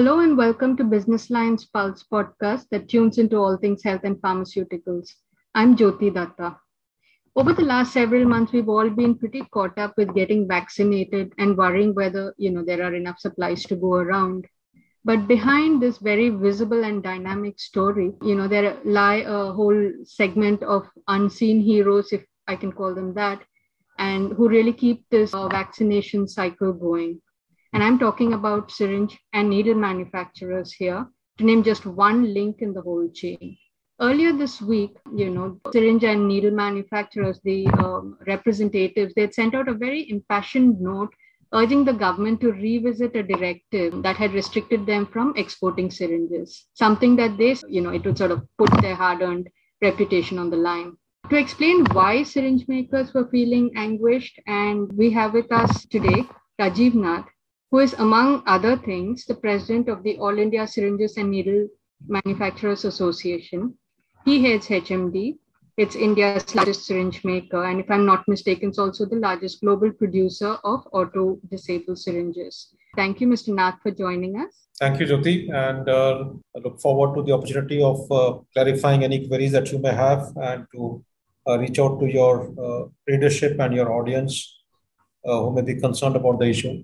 Hello and welcome to Business Lines Pulse podcast that tunes into all things health and pharmaceuticals. I'm Jyoti Datta. Over the last several months, we've all been pretty caught up with getting vaccinated and worrying whether you know there are enough supplies to go around. But behind this very visible and dynamic story, you know, there lie a whole segment of unseen heroes, if I can call them that, and who really keep this uh, vaccination cycle going. And I'm talking about syringe and needle manufacturers here, to name just one link in the whole chain. Earlier this week, you know, syringe and needle manufacturers, the um, representatives, they had sent out a very impassioned note urging the government to revisit a directive that had restricted them from exporting syringes, something that they, you know, it would sort of put their hard earned reputation on the line. To explain why syringe makers were feeling anguished, and we have with us today Rajiv Nath, who is, among other things, the president of the All India Syringes and Needle Manufacturers Association. He heads HMD. It's India's largest syringe maker. And if I'm not mistaken, it's also the largest global producer of auto disabled syringes. Thank you, Mr. Nath, for joining us. Thank you, Jyoti. And uh, I look forward to the opportunity of uh, clarifying any queries that you may have and to uh, reach out to your uh, readership and your audience uh, who may be concerned about the issue.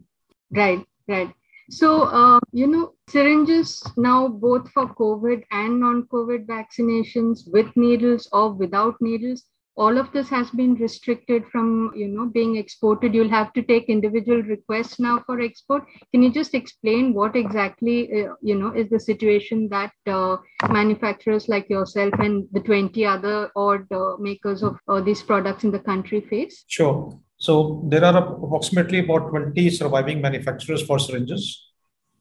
Right, right. So, uh, you know, syringes now, both for COVID and non COVID vaccinations, with needles or without needles, all of this has been restricted from, you know, being exported. You'll have to take individual requests now for export. Can you just explain what exactly, uh, you know, is the situation that uh, manufacturers like yourself and the 20 other odd uh, makers of uh, these products in the country face? Sure. So there are approximately about 20 surviving manufacturers for syringes.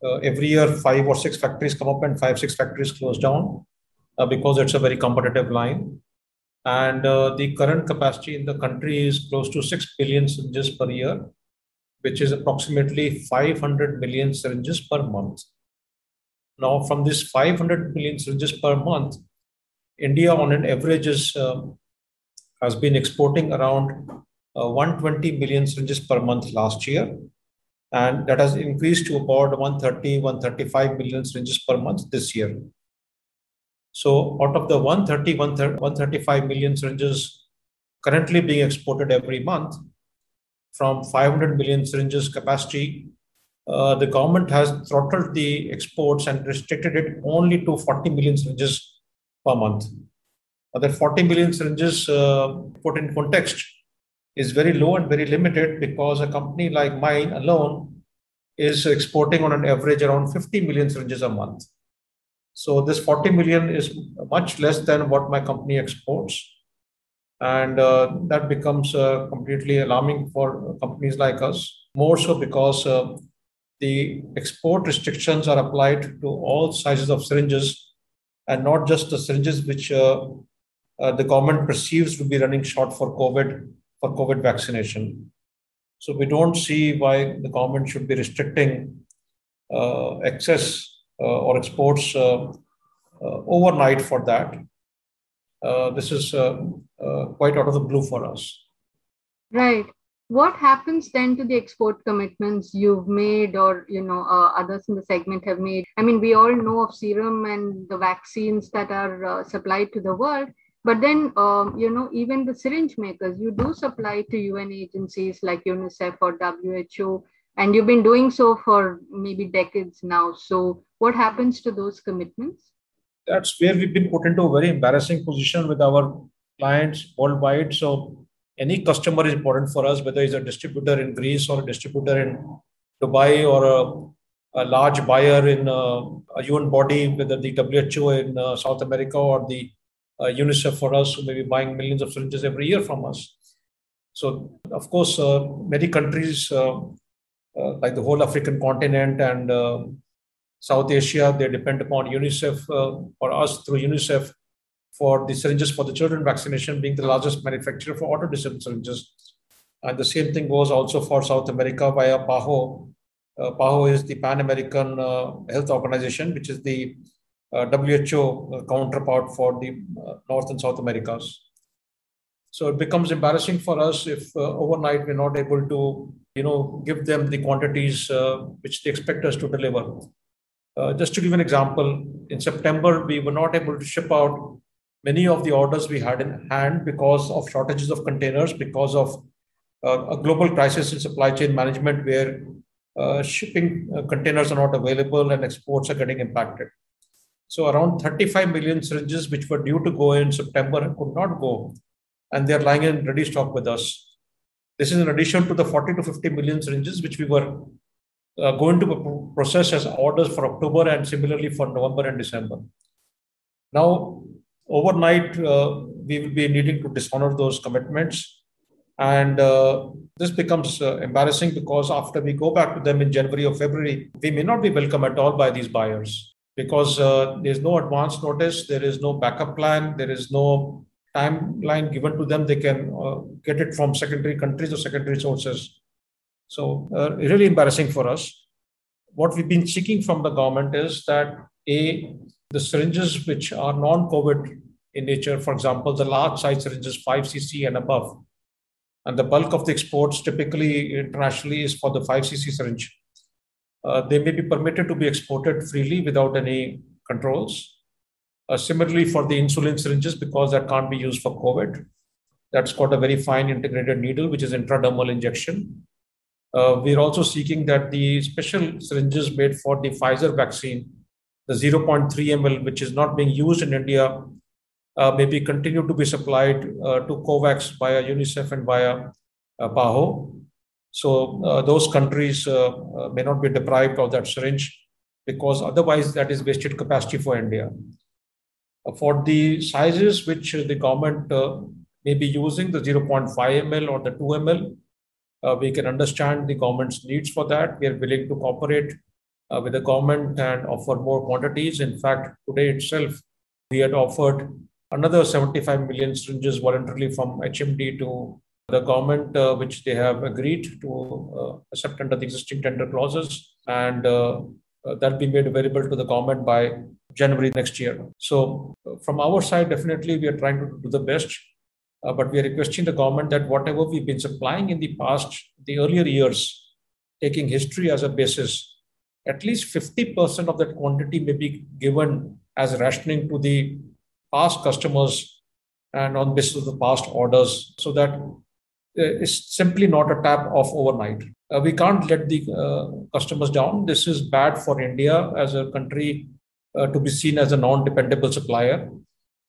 Uh, every year, five or six factories come up and five, six factories close down uh, because it's a very competitive line. And uh, the current capacity in the country is close to 6 billion syringes per year, which is approximately 500 million syringes per month. Now, from this 500 million syringes per month, India on an average is, uh, has been exporting around uh, 120 million syringes per month last year. And that has increased to about 130, 135 million syringes per month this year. So out of the 130, 135 million syringes currently being exported every month, from 500 million syringes capacity, uh, the government has throttled the exports and restricted it only to 40 million syringes per month. That 40 million syringes, uh, put in context, is very low and very limited because a company like mine alone is exporting on an average around 50 million syringes a month. So this 40 million is much less than what my company exports. And uh, that becomes uh, completely alarming for companies like us, more so because uh, the export restrictions are applied to all sizes of syringes and not just the syringes which uh, uh, the government perceives to be running short for COVID for COVID vaccination. So we don't see why the government should be restricting uh, access uh, or exports uh, uh overnight for that. Uh, this is uh, quite out of the blue for us. Right. What happens then to the export commitments you've made, or you know others in the segment have made? I mean, we all know of serum and the vaccines that are supplied to the world but then, um, you know, even the syringe makers, you do supply to UN agencies like UNICEF or WHO, and you've been doing so for maybe decades now. So, what happens to those commitments? That's where we've been put into a very embarrassing position with our clients worldwide. So, any customer is important for us, whether it's a distributor in Greece or a distributor in Dubai or a, a large buyer in uh, a UN body, whether the WHO in uh, South America or the uh, UNICEF for us, who may be buying millions of syringes every year from us. So, of course, uh, many countries uh, uh like the whole African continent and uh, South Asia, they depend upon UNICEF uh, or us through UNICEF for the syringes for the children vaccination, being the largest manufacturer for auto disabled syringes. And the same thing goes also for South America via PAHO. PAHO is the Pan American Health Organization, which is the WHO uh, counterpart for the uh, North and South Americas. So it becomes embarrassing for us if uh, overnight we're not able to, you know, give them the quantities which they expect us to deliver. Uh, just to give an example, in September, we were not able to ship out many of the orders we had in hand because of shortages of containers, because of uh, a global crisis in supply chain management where uh, shipping uh, containers are not available and exports are getting impacted. So around 35 million syringes which were due to go in September could not go, and they're lying in ready stock with us. This is in addition to the 40 to 50 million syringes which we were uh, going to process as orders for October and similarly for November and December. Now, overnight, uh, we will be needing to dishonor those commitments. And uh, this becomes uh, embarrassing because after we go back to them in January or February, we may not be welcome at all by these buyers because uh, there's no advance notice, there is no backup plan, there is no timeline given to them. They can uh, get it from secondary countries or secondary sources. So, uh, really embarrassing for us. What we've been seeking from the government is that A, the syringes which are non COVID in nature, for example, the large size syringes, 5cc and above, and the bulk of the exports typically internationally is for the 5cc syringe. Uh, they may be permitted to be exported freely without any controls. Uh, similarly, for the insulin syringes, because that can't be used for COVID, that's got a very fine integrated needle, which is intradermal injection. Uh, we're also seeking that the special syringes made for the Pfizer vaccine, the 0.3 ml, which is not being used in India, uh, maybe continued to be supplied uh, to COVAX via UNICEF and via uh, PAHO. So uh, those countries uh, uh, may not be deprived of that syringe because otherwise that is wasted capacity for India. for the sizes which the government may be using, the 0.5 ml or the 2 ml, uh, we can understand the government's needs for that. We are willing to cooperate uh, with the government and offer more quantities. In fact, today itself, we had offered another 75 million syringes voluntarily from HMD to the government, uh, which they have agreed to uh, accept under the existing tender clauses. And uh, uh, that'll be made available to the government by January next year. So, from our side, definitely we are trying to do the best uh, but we are requesting the government that whatever we've been supplying in the past, the earlier years, taking history as a basis, at least 50% of that quantity may be given as rationing to the past customers and on basis of the past orders so that uh, it's simply not a tap off overnight. Uh, we can't let the uh, customers down. This is bad for India as a country uh, to be seen as a non dependable supplier.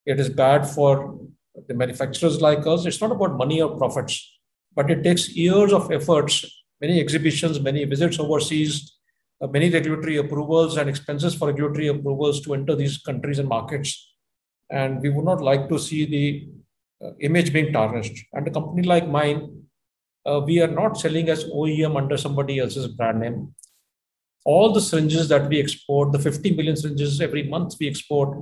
It is bad for the manufacturers like us, it's not about money or profits, but it takes years of efforts, many exhibitions, many visits overseas, uh, many regulatory approvals and expenses for regulatory approvals to enter these countries and markets. And we would not like to see the image being tarnished. And a company like mine, uh, we are not selling as OEM under somebody else's brand name. All the syringes that we export, the 50 million syringes every month we export,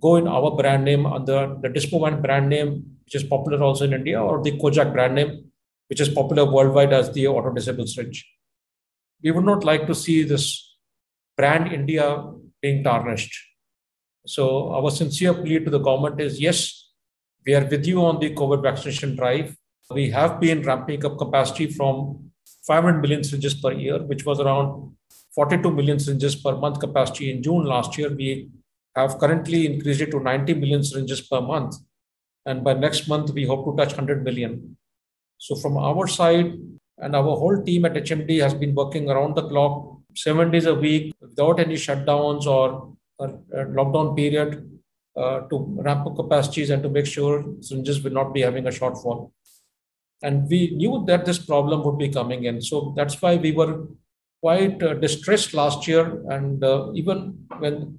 go in our brand name under the Dispovan brand name, which is popular also in India, or the Kojak brand name, which is popular worldwide as the auto disable syringe. We would not like to see this brand India being tarnished. So our sincere plea to the government is yes, we are with you on the COVID vaccination drive. We have been ramping up capacity from 500 million syringes per year, which was around 42 million syringes per month capacity in June last year. We have currently increased it to 90 million syringes per month. And by next month, we hope to touch 100 million. So, from our side, and our whole team at HMD has been working around the clock, seven days a week, without any shutdowns or lockdown period, uh, to ramp up capacities and to make sure syringes will not be having a shortfall. And we knew that this problem would be coming in. So that's why we were quite uh, distressed last year. And uh, even when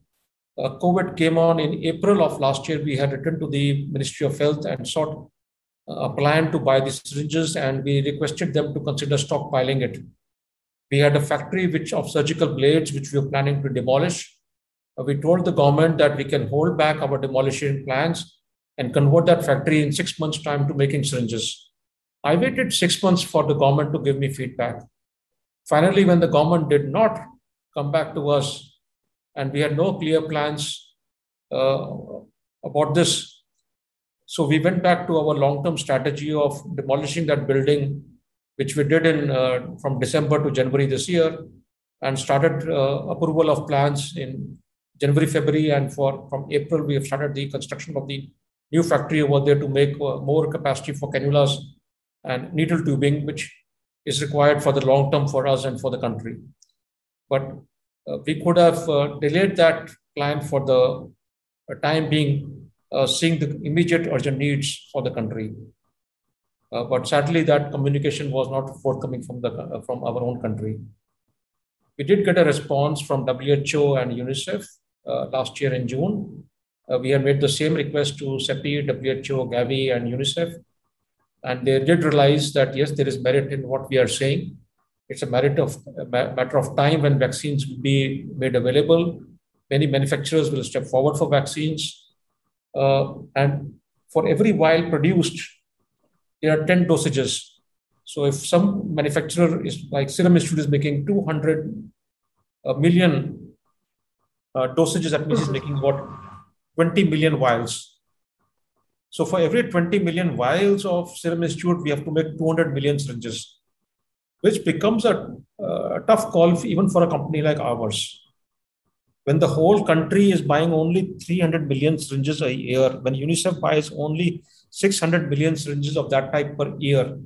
uh, COVID came on in April of last year, we had written to the Ministry of Health and sought uh, a plan to buy the syringes, and we requested them to consider stockpiling it. We had a factory which of surgical blades, which we were planning to demolish. Uh, we told the government that we can hold back our demolition plans and convert that factory in six months' time to making syringes. I waited six months for the government to give me feedback. Finally, when the government did not come back to us and we had no clear plans uh, about this. So we went back to our long-term strategy of demolishing that building, which we did in uh, from December to January this year, and started uh, approval of plans in January, February, and for from April we have started the construction of the new factory over there to make uh, more capacity for cannulas and needle tubing, which is required for the long term for us and for the country. But uh, we could have uh, delayed that plan for the uh, time being, uh, seeing the immediate urgent needs for the country. Uh, but sadly, that communication was not forthcoming from the from our own country. We did get a response from WHO and UNICEF last year in June. we had made the same request to CEPI, WHO, Gavi, and UNICEF and they did realize that yes, there is merit in what we are saying. It's a matter of a matter of time when vaccines will be made available. Many manufacturers will step forward for vaccines, uh, and for every vial produced, there are ten dosages. So if some manufacturer is like Serum Institute is making 200 uh, million uh, dosages, that means is making what 20 million vials so for every 20 million vials of Serum Institute, we have to make 200 million syringes, which becomes a, a tough call even for a company like ours. When the whole country is buying only 300 million syringes a year, when UNICEF buys only 600 million syringes of that type per year,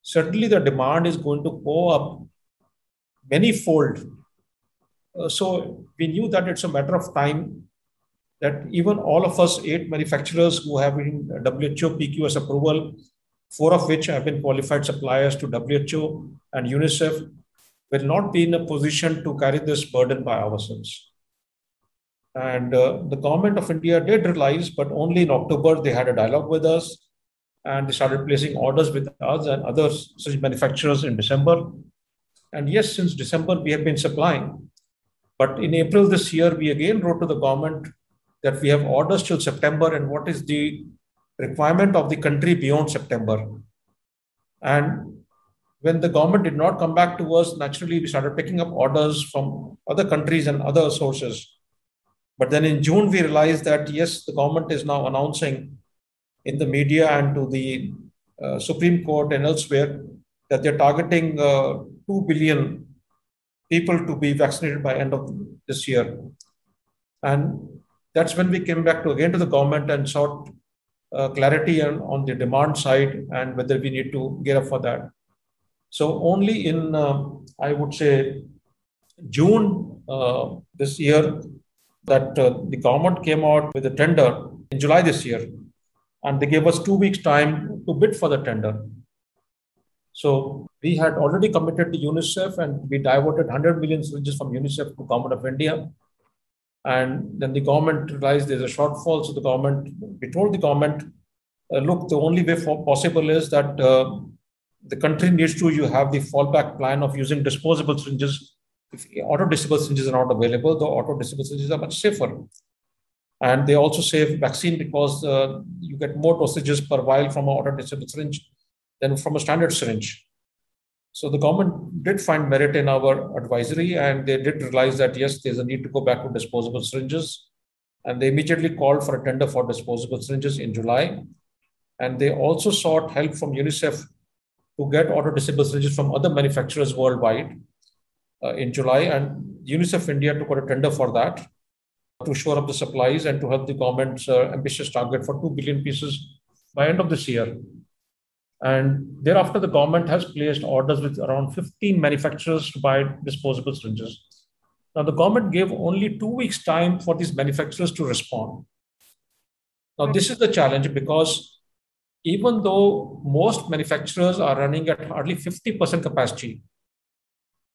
certainly the demand is going to go up many fold. Uh, so we knew that it's a matter of time that even all of us eight manufacturers who have been WHO PQS approval, four of which have been qualified suppliers to WHO and UNICEF, will not be in a position to carry this burden by ourselves. And uh, the government of India did realize, but only in October they had a dialogue with us and they started placing orders with us and other such manufacturers in December. And yes, since December we have been supplying. But in April this year, we again wrote to the government that we have orders till September and what is the requirement of the country beyond September. And when the government did not come back to us, naturally we started picking up orders from other countries and other sources. But then in June, we realized that yes, the government is now announcing in the media and to the uh, Supreme Court and elsewhere that they're targeting uh, 2 billion people to be vaccinated by end of this year. And that's when we came back to again to the government and sought uh, clarity on, on the demand side and whether we need to gear up for that. So only in, uh, I would say, June uh, this year, that uh, the government came out with a tender in July this year, and they gave us two weeks time to bid for the tender. So we had already committed to UNICEF, and we diverted 100 million syringes from UNICEF to Government of India and then the government realized there's a shortfall. So the government, we told the government, uh, look, the only way possible is that uh, the country needs to you have the fallback plan of using disposable syringes. If auto disposable syringes are not available, the auto disposable syringes are much safer. And they also save vaccine because uh, you get more dosages per vial from an auto disposable syringe than from a standard syringe. So the government did find merit in our advisory and they did realize that yes, there's a need to go back to disposable syringes. And they immediately called for a tender for disposable syringes in July. And they also sought help from UNICEF to get auto disposable syringes from other manufacturers worldwide uh, in July. And UNICEF India took out a tender for that to shore up the supplies and to help the government's uh, ambitious target for 2 billion pieces by end of this year. And thereafter, the government has placed orders with around 15 manufacturers to buy disposable syringes. Now, the government gave only two weeks' time for these manufacturers to respond. Now, this is the challenge because even though most manufacturers are running at hardly 50% capacity,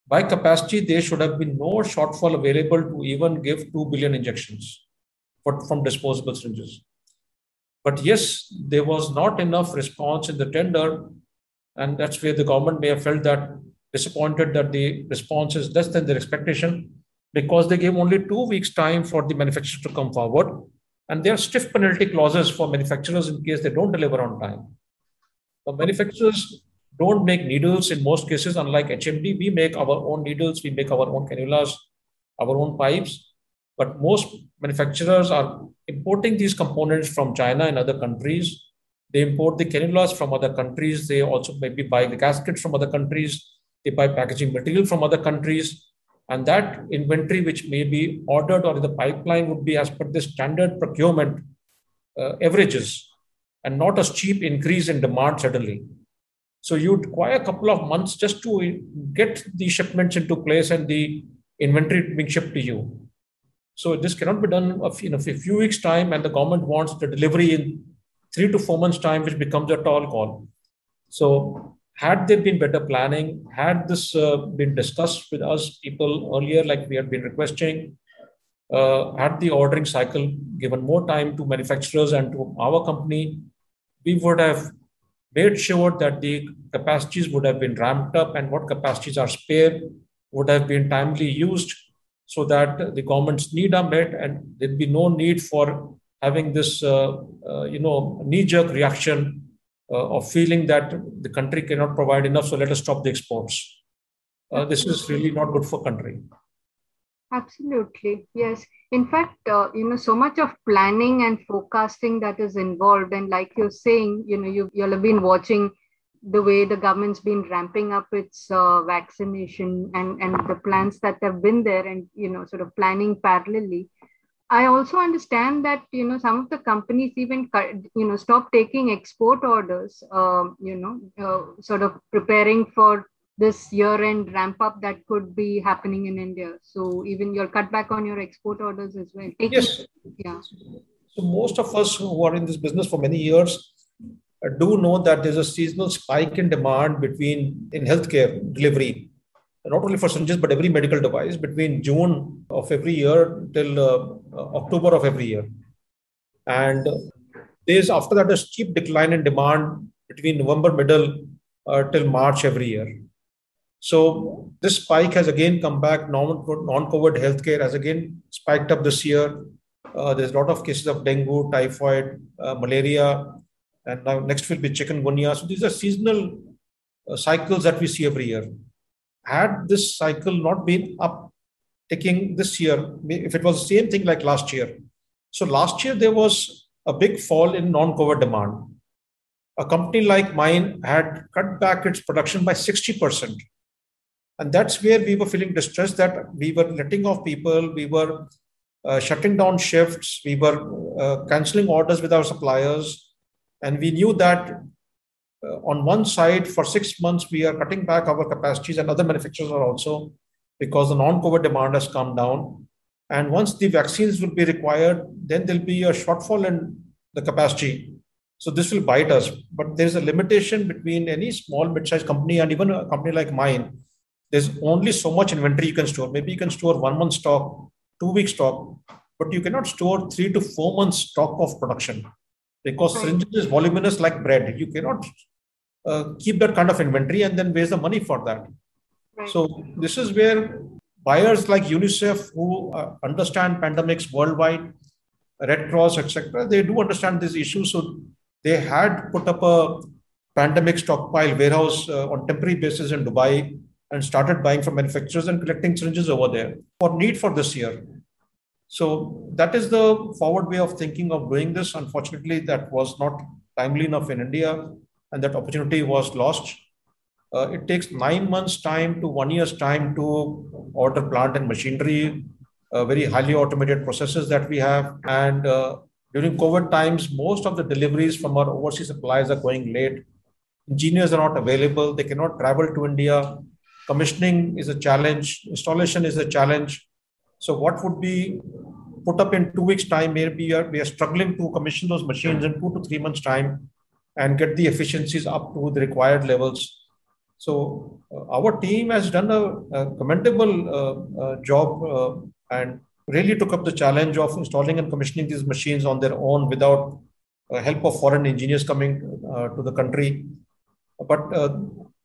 by capacity, there should have been no shortfall available to even give 2 billion injections for, from disposable syringes. But yes, there was not enough response in the tender. And that's where the government may have felt that disappointed that the response is less than their expectation because they gave only two weeks' time for the manufacturers to come forward. And there are stiff penalty clauses for manufacturers in case they don't deliver on time. The manufacturers don't make needles in most cases, unlike HMD. We make our own needles, we make our own cannulas, our own pipes. But most manufacturers are importing these components from China and other countries. They import the cannulas from other countries. They also maybe buy the gaskets from other countries. They buy packaging material from other countries. And that inventory, which may be ordered or in the pipeline, would be as per the standard procurement uh, averages and not a steep increase in demand suddenly. So you'd require a couple of months just to get the shipments into place and the inventory being shipped to you. So this cannot be done in a few weeks' time, and the government wants the delivery in three to four months' time, which becomes a tall call. So had there been better planning, had this uh, been discussed with us people earlier, like we had been requesting, uh, had the ordering cycle given more time to manufacturers and to our company, we would have made sure that the capacities would have been ramped up and what capacities are spare would have been timely used so that the government's need are met and there'd be no need for having this uh, uh, you know knee-jerk reaction uh, of feeling that the country cannot provide enough so let us stop the exports uh, this is really not good for country Absolutely. Yes. In fact, uh, you know, so much of planning and forecasting that is involved. And like you're saying, you know, you, you'll have been watching the way the government's been ramping up its uh, vaccination and, and the plans that have been there and, you know, sort of planning parallelly. I also understand that, you know, some of the companies even, you know, stop taking export orders, uh, you know, uh, sort of preparing for this year end ramp up that could be happening in India. So even your cutback on your export orders as well. Taking, yes. Yeah. So most of us who are in this business for many years do know that there's a seasonal spike in demand between in healthcare delivery, not only for syringes but every medical device between June of every year till uh, uh October of every year, and there's after that a steep decline in demand between November middle uh, till March every year. So this spike has again come back. Non-COVID healthcare has again spiked up this year. Uh, there's a lot of cases of dengue, typhoid, uh, malaria, and now next will be chikungunya. So these are seasonal uh, cycles that we see every year. Had this cycle not been up taking this year, if it was the same thing like last year. So last year there was a big fall in non-COVID demand. A company like mine had cut back its production by 60%. And that's where we were feeling distressed that we were letting off people, we were uh, shutting down shifts, we were uh, canceling orders with our suppliers. And we knew that uh, on one side, for six months, we are cutting back our capacities, and other manufacturers are also because the non COVID demand has come down. And once the vaccines will be required, then there'll be a shortfall in the capacity. So this will bite us. But there's a limitation between any small, mid-sized company and even a company like mine there's only so much inventory you can store. Maybe you can store one month stock, two week stock, but you cannot store three to four months stock of production because right. syringes is voluminous like bread. You cannot uh, keep that kind of inventory and then waste the money for that. Right. So this is where buyers like UNICEF who uh, understand pandemics worldwide, Red Cross, etc., they do understand this issue. So they had put up a pandemic stockpile warehouse uh, on temporary basis in Dubai and started buying from manufacturers and collecting syringes over there for need for this year. So that is the forward way of thinking of doing this. Unfortunately, that was not timely enough in India, and that opportunity was lost. Uh, it takes nine months' time to one year's time to order plant and machinery, uh, very highly automated processes that we have. And uh, during COVID times, most of the deliveries from our overseas suppliers are going late. Engineers are not available. They cannot travel to India commissioning is a challenge installation is a challenge so what would be put up in two weeks time maybe we are, we are struggling to commission those machines in two to three months time and get the efficiencies up to the required levels so uh, our team has done a, a commendable uh, uh, job uh, and really took up the challenge of installing and commissioning these machines on their own without uh, help of foreign engineers coming uh, to the country but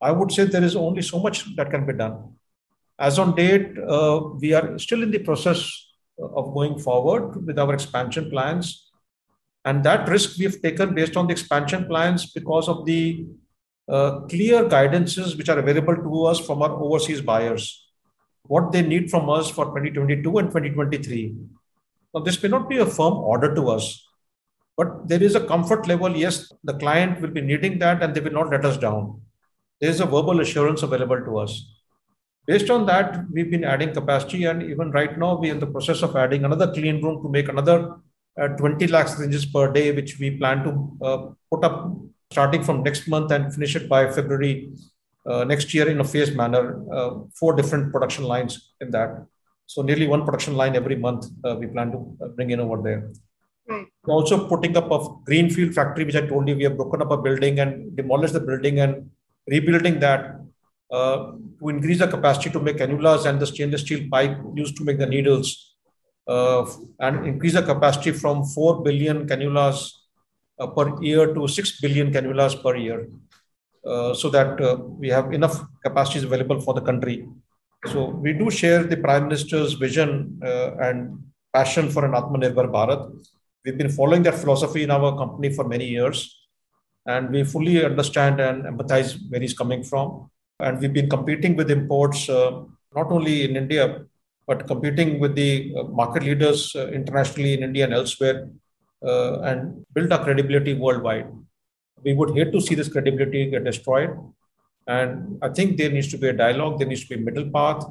I would say there is only so much that can be done. As on date, uh, we are still in the process of going forward with our expansion plans. And that risk we've taken based on the expansion plans because of the uh, clear guidances which are available to us from our overseas buyers, what they need from us for 2022 and 2023. Now, this may not be a firm order to us, but there is a comfort level. Yes, the client will be needing that and they will not let us down there is a verbal assurance available to us. Based on that, we've been adding capacity, and even right now, we're in the process of adding another clean room to make another uh, 20 lakh syringes per day, which we plan to uh, put up starting from next month and finish it by February uh, next year in a phased manner. Uh, four different production lines in that. So nearly one production line every month uh, we plan to uh, bring in over there. Right. We're also putting up a greenfield factory, which I told you we have broken up a building and demolished the building and rebuilding that uh, to increase the capacity to make cannulas and the stainless steel pipe used to make the needles uh, and increase the capacity from 4 billion cannulas uh, per year to 6 billion cannulas per year uh, so that uh, we have enough capacities available for the country. So we do share the Prime Minister's vision uh, and passion for an Atmanirbhar Bharat. We've been following that philosophy in our company for many years and we fully understand and empathize where he's coming from. And we've been competing with imports uh, not only in India, but competing with the uh, market leaders uh, internationally in India and elsewhere, uh, and build our credibility worldwide. We would hate to see this credibility get destroyed. And I think there needs to be a dialogue, there needs to be a middle path,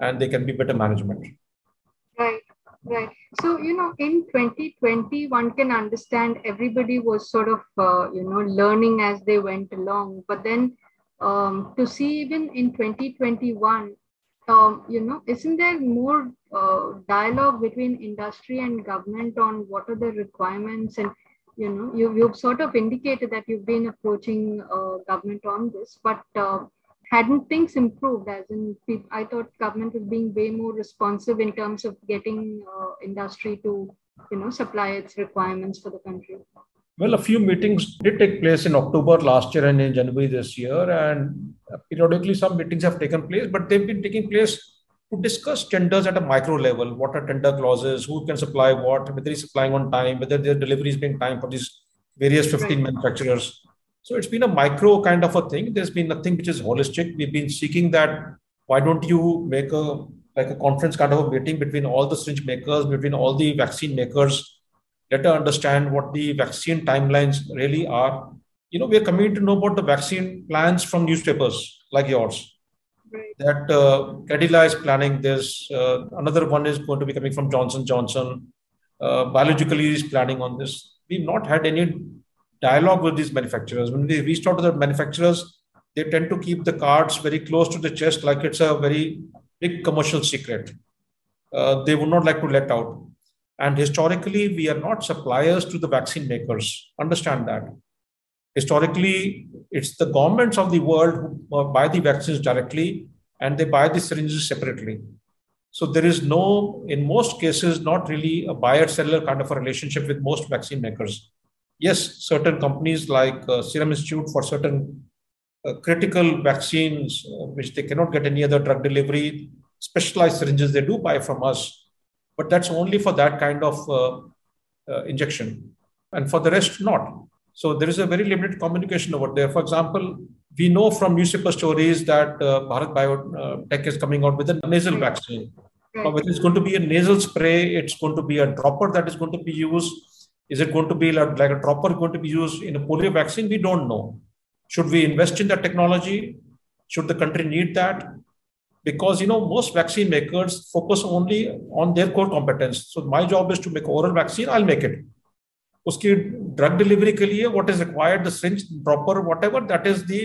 and there can be better management. Right, right. So, you know, in 2020, one can understand everybody was sort of, uh, you know, learning as they went along. But then um, to see even in 2021, um, you know, isn't there more uh, dialogue between industry and government on what are the requirements? And, you know, you, you've sort of indicated that you've been approaching uh, government on this, but uh, hadn't things improved? As in, I thought government was being way more responsive in terms of getting uh, industry to, you know, supply its requirements for the country. Well, a few meetings did take place in October last year and in January this year, and periodically some meetings have taken place, but they've been taking place to discuss tenders at a micro level. What are tender clauses? Who can supply what? Whether he's supplying on time? Whether their delivery is being time for these various 15 right. manufacturers. So it's been a micro kind of a thing. There's been nothing which is holistic. We've been seeking that. Why don't you make a like a conference kind of a meeting between all the syringe makers, between all the vaccine makers, let us understand what the vaccine timelines really are. You know, we are coming to know about the vaccine plans from newspapers like yours. Right. That uh, Cadila is planning this. Uh, another one is going to be coming from Johnson Johnson. Uh, biologically is planning on this. We've not had any dialogue with these manufacturers. When we reached out to the manufacturers, they tend to keep the cards very close to the chest, like it's a very big commercial secret. Uh, they would not like to let out. And historically, we are not suppliers to the vaccine makers. Understand that. Historically, it's the governments of the world who buy the vaccines directly and they buy the syringes separately. So there is no, in most cases, not really a buyer-seller kind of a relationship with most vaccine makers. Yes, certain companies like uh, Serum Institute for certain uh, critical vaccines, uh, which they cannot get any other drug delivery, specialized syringes they do buy from us but that's only for that kind of uh, uh, injection. And for the rest not. So there is a very limited communication over there. For example we know from newspaper stories that uh, bharat biotech is coming out with a nasal vaccine. Right. whether it's going to be a nasal spray it's going to be a dropper that is going to be used. Is it going to be like, like a dropper going to be used in a polio vaccine? We don't know. Should we invest in that technology? Should the country need that because you know most vaccine makers focus only on their core competence. So my job is to make oral vaccine i'll make it. uski drug delivery ke liye what is required the syringe dropper whatever that is the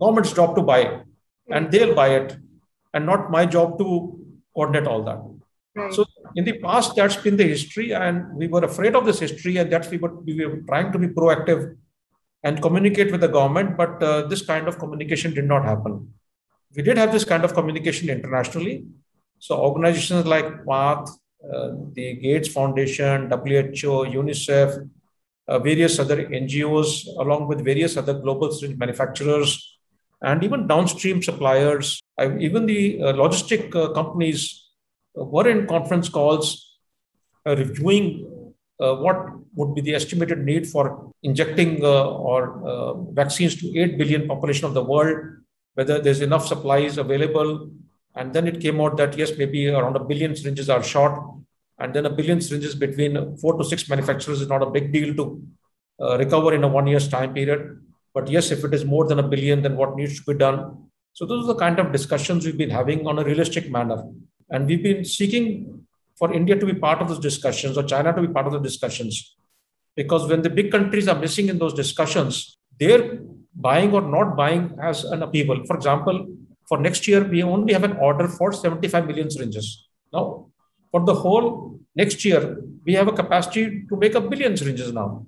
government's job to buy and they'll buy it and not my job to coordinate all that. Right. so in the past that's been the history and we were afraid of this history and that's we were, we were trying to be proactive and communicate with the government but uh, this kind of communication did not happen we did have this kind of communication internationally. So organizations like PATH, uh, the Gates Foundation, WHO, UNICEF, uh, various other NGOs, along with various other global manufacturers, and even downstream suppliers, I, even the uh, logistic uh, companies uh, were in conference calls uh, reviewing what would be the estimated need for injecting or vaccines to 8 billion population of the world whether there's enough supplies available. And then it came out that yes, maybe around a billion syringes are short. And then a billion syringes between four to six manufacturers is not a big deal to uh, recover in a one year's time period. But yes, if it is more than a billion, then what needs to be done So those are the kind of discussions we've been having on a realistic manner. And we've been seeking for India to be part of those discussions or China to be part of the discussions. Because when the big countries are missing in those discussions, their buying or not buying has an upheaval. For example, for next year, we only have an order for 75 million syringes. Now, for the whole next year, we have a capacity to make a billion syringes now.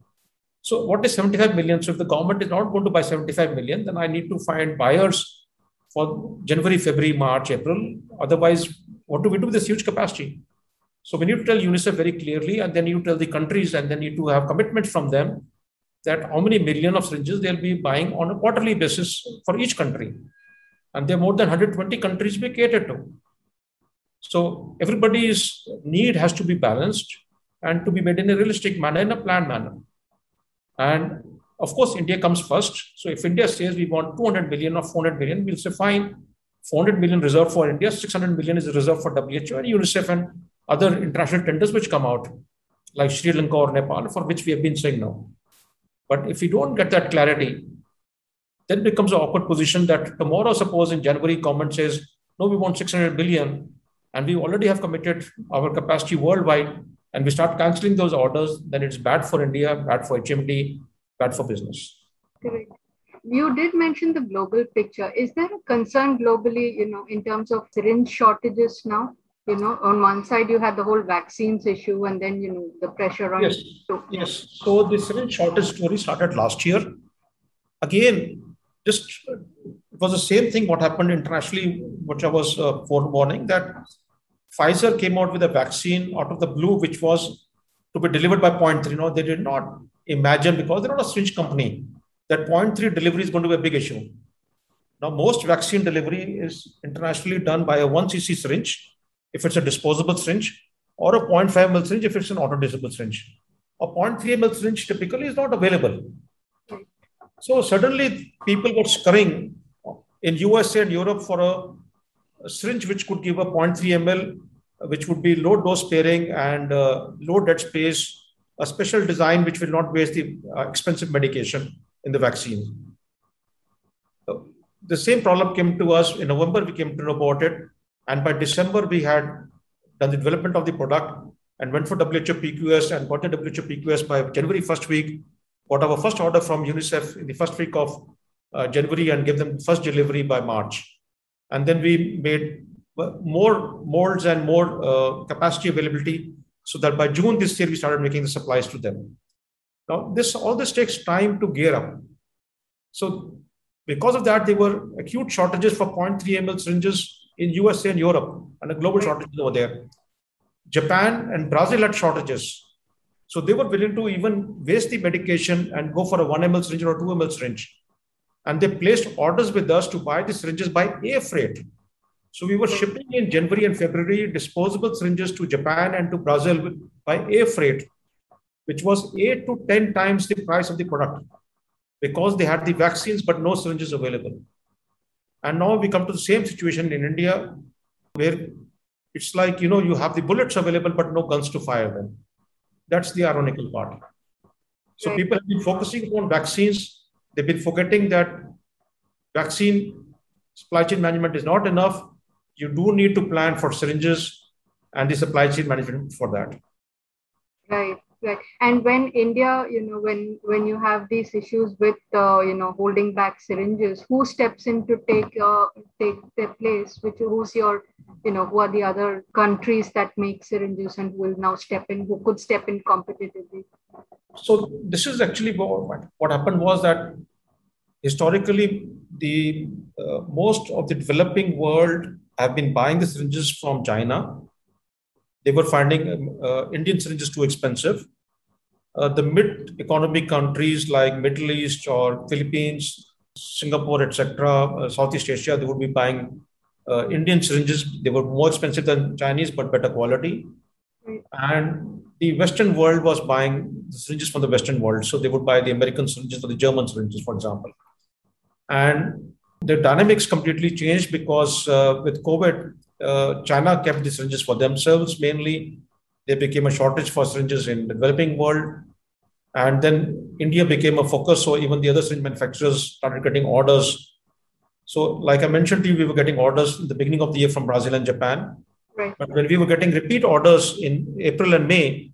So, what is 75 million? So, if the government is not going to buy 75 million, then I need to find buyers for January, February, March, April. Otherwise, what do we do with this huge capacity? So, we need to tell UNICEF very clearly, and then you tell the countries, and then you need to have commitments from them that how many million of syringes they'll be buying on a quarterly basis for each country. And there are more than 120 countries we cater to. So everybody's need has to be balanced and to be made in a realistic manner, in a planned manner. And of course, India comes first. So if India says we want 200 million or 400 million, we'll say fine, 400 million reserved for India, 600 million is reserved for WHO and UNICEF and other international tenders which come out, like Sri Lanka or Nepal, for which we have been saying no. But if we don't get that clarity, then becomes an awkward position that tomorrow, suppose in January, government says, no, we want 600 billion, and we already have committed our capacity worldwide, and we start canceling those orders, then it's bad for India, bad for HMD, bad for business. Correct. You did mention the global picture. Is there a concern globally, you know, in terms of syringe shortages now? You know on one side you had the whole vaccines issue and then you know the pressure on yes yes. So this shortage story started last year. Again just it was the same thing what happened internationally which i was uh, forewarning that pfizer came out with a vaccine out of the blue which was to be delivered by point three. You know they did not imagine because they're not a syringe company that point three delivery is going to be a big issue. Now most vaccine delivery is internationally done by a 1 cc syringe if it's a disposable syringe, or a 0.5 ml syringe if it's an auto-disposable syringe. A 0.3 ml syringe typically is not available. So suddenly people were scurrying in USA and Europe for a, a syringe which could give a 0.3 ml, which would be low dose sparing and uh, low dead space, a special design which will not waste the uh, expensive medication in the vaccine. So the same problem came to us in November. We came to know about it and by December, we had done the development of the product and went for WHO PQS and got the WHO PQS by January first week. Got our first order from UNICEF in the first week of uh, January and gave them first delivery by March. And then we made more molds and more uh, capacity availability so that by June this year we started making the supplies to them. Now this all this takes time to gear up. So because of that, there were acute shortages for 0.3 ml syringes in USA and Europe, and a global shortage over there. Japan and Brazil had shortages. So they were willing to even waste the medication and go for a 1 ml syringe or 2 ml syringe. And they placed orders with us to buy the syringes by air freight. So we were shipping in January and February disposable syringes to Japan and to Brazil by air freight, which was 8 to 10 times the price of the product because they had the vaccines but no syringes available. And now we come to the same situation in India, where it's like, you know, you have the bullets available, but no guns to fire them. That's the ironical part. So people have been focusing on vaccines. They've been forgetting that vaccine supply chain management is not enough. You do need to plan for syringes and the supply chain management for that. Right right. And when india you know when when you have these issues with uh, you know holding back syringes who steps in to take uh, take their place which who's your you know who are the other countries that make syringes and will now step in who could step in competitively? So this is actually what, what happened was that historically the uh, most of the developing world have been buying the syringes from china they were finding uh, Indian syringes too expensive. Uh, the mid-economy countries like Middle East or Philippines, Singapore, etc., uh, Southeast Asia, they would be buying uh, Indian syringes. They were more expensive than Chinese, but better quality. And the Western world was buying the syringes from the Western world. So they would buy the American syringes or the German syringes, for example. And the dynamics completely changed because uh, with COVID, uh, China kept the syringes for themselves mainly. There became a shortage for syringes in the developing world. And then India became a focus. So even the other syringe manufacturers started getting orders So, like I mentioned to you, we were getting orders in the beginning of the year from Brazil and Japan. Right. But when we were getting repeat orders in April and May,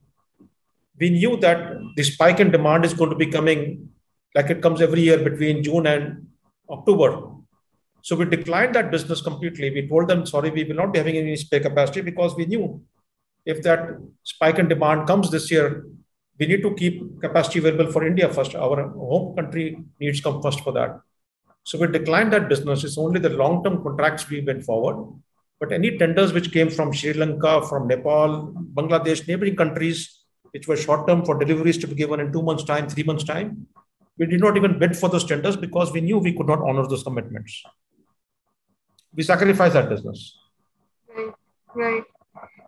we knew that the spike in demand is going to be coming like it comes every year between June and October. So we declined that business completely. We told them, sorry, we will not be having any spare capacity because we knew if that spike in demand comes this year, we need to keep capacity available for India first. Our home country needs come first for that. So we declined that business. It's only the long-term contracts we went forward. But any tenders which came from Sri Lanka, from Nepal, Bangladesh, neighboring countries, which were short-term for deliveries to be given in two months' time, three months' time, we did not even bid for those tenders because we knew we could not honor those commitments. We sacrifice that business. Right, right.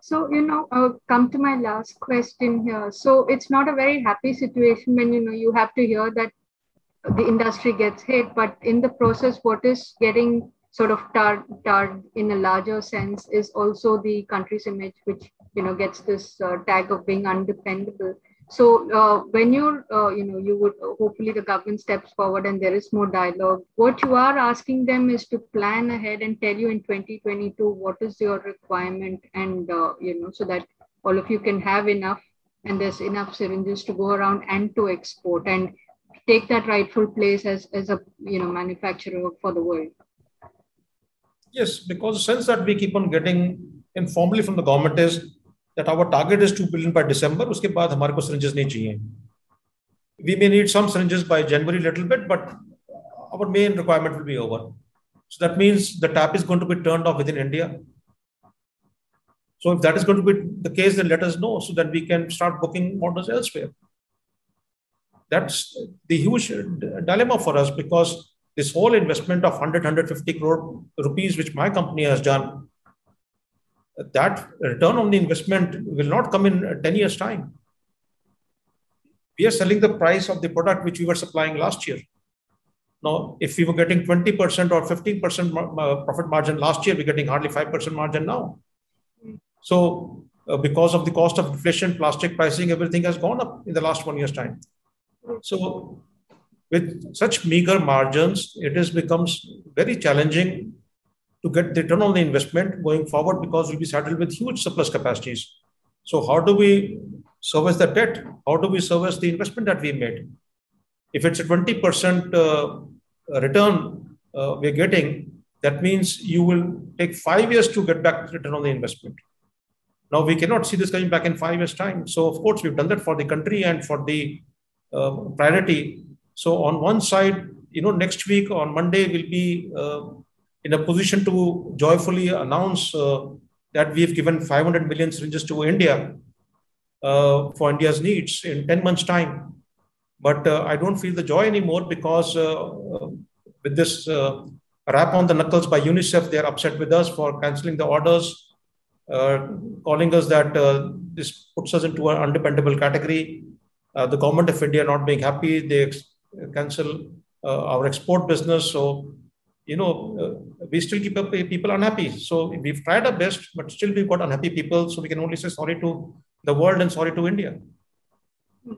So, you know, uh, come to my last question here. So, it's not a very happy situation when, you know, you have to hear that the industry gets hit, but in the process, what is getting sort of tarred, tarred in a larger sense is also the country's image, which, you know, gets this uh, tag of being undependable. So uh, when you're, uh, you know, you would hopefully the government steps forward and there is more dialogue. What you are asking them is to plan ahead and tell you in 2022 what is your requirement, and uh, you know, so that all of you can have enough and there's enough syringes to go around and to export and take that rightful place as as a you know manufacturer for the world. Yes, because sense that we keep on getting informally from the government is that our target is 2 billion by December. उसके बाद हमारे को syringes नहीं चाहिए. We may need some syringes by January little bit, but our main requirement will be over. So that means the tap is going to be turned off within India. So if that is going to be the case, then let us know so that we can start booking orders elsewhere. That's the huge dilemma for us because this whole investment of 100, 150 crore rupees, which my company has done, that return on the investment will not come in 10 years' time. We are selling the price of the product which we were supplying last year. Now, if we were getting 20% or 15% profit margin last year, we're getting hardly 5% margin now. So, uh, because of the cost of inflation, plastic pricing, everything has gone up in the last one year's time. So, with such meager margins, it has becomes very challenging to get the return on the investment going forward because we'll be saddled with huge surplus capacities. So how do we service the debt? How do we service the investment that we made? If it's a 20% uh, return uh, we're getting, that means you will take five years to get back the return on the investment. Now we cannot see this coming back in five years' time. So of course we've done that for the country and for the uh, priority. So on one side, you know, next week on Monday will be uh, in a position to joyfully announce uh, that we've given 500 million syringes to India uh, for India's needs in 10 months' time. But uh, I don't feel the joy anymore because uh, uh, with this uh, rap on the knuckles by UNICEF, they're upset with us for canceling the orders, calling us that this puts us into an undependable category. the government of India not being happy, they cancel our export business. So you know, uh, we still keep people unhappy. So we've tried our best, but still we've got unhappy people. So we can only say sorry to the world and sorry to India.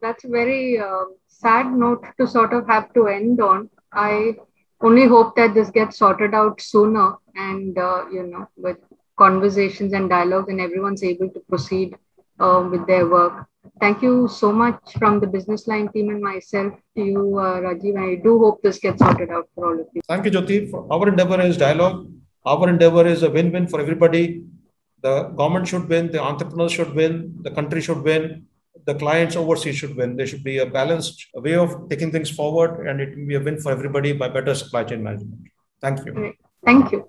That's a very uh, sad note to sort of have to end on. I only hope that this gets sorted out sooner and, uh, you know, with conversations and dialogues and everyone's able to proceed uh, with their work. Thank you so much from the business line team and myself to you, uh, Rajiv. I do hope this gets sorted out for all of you. Thank you, Jyoti. Our endeavor is dialogue. Our endeavor is a win-win for everybody. The government should win, the entrepreneurs should win, the country should win, the clients overseas should win. There should be a balanced way of taking things forward, and it will be a win for everybody by better supply chain management. Thank you. Thank you.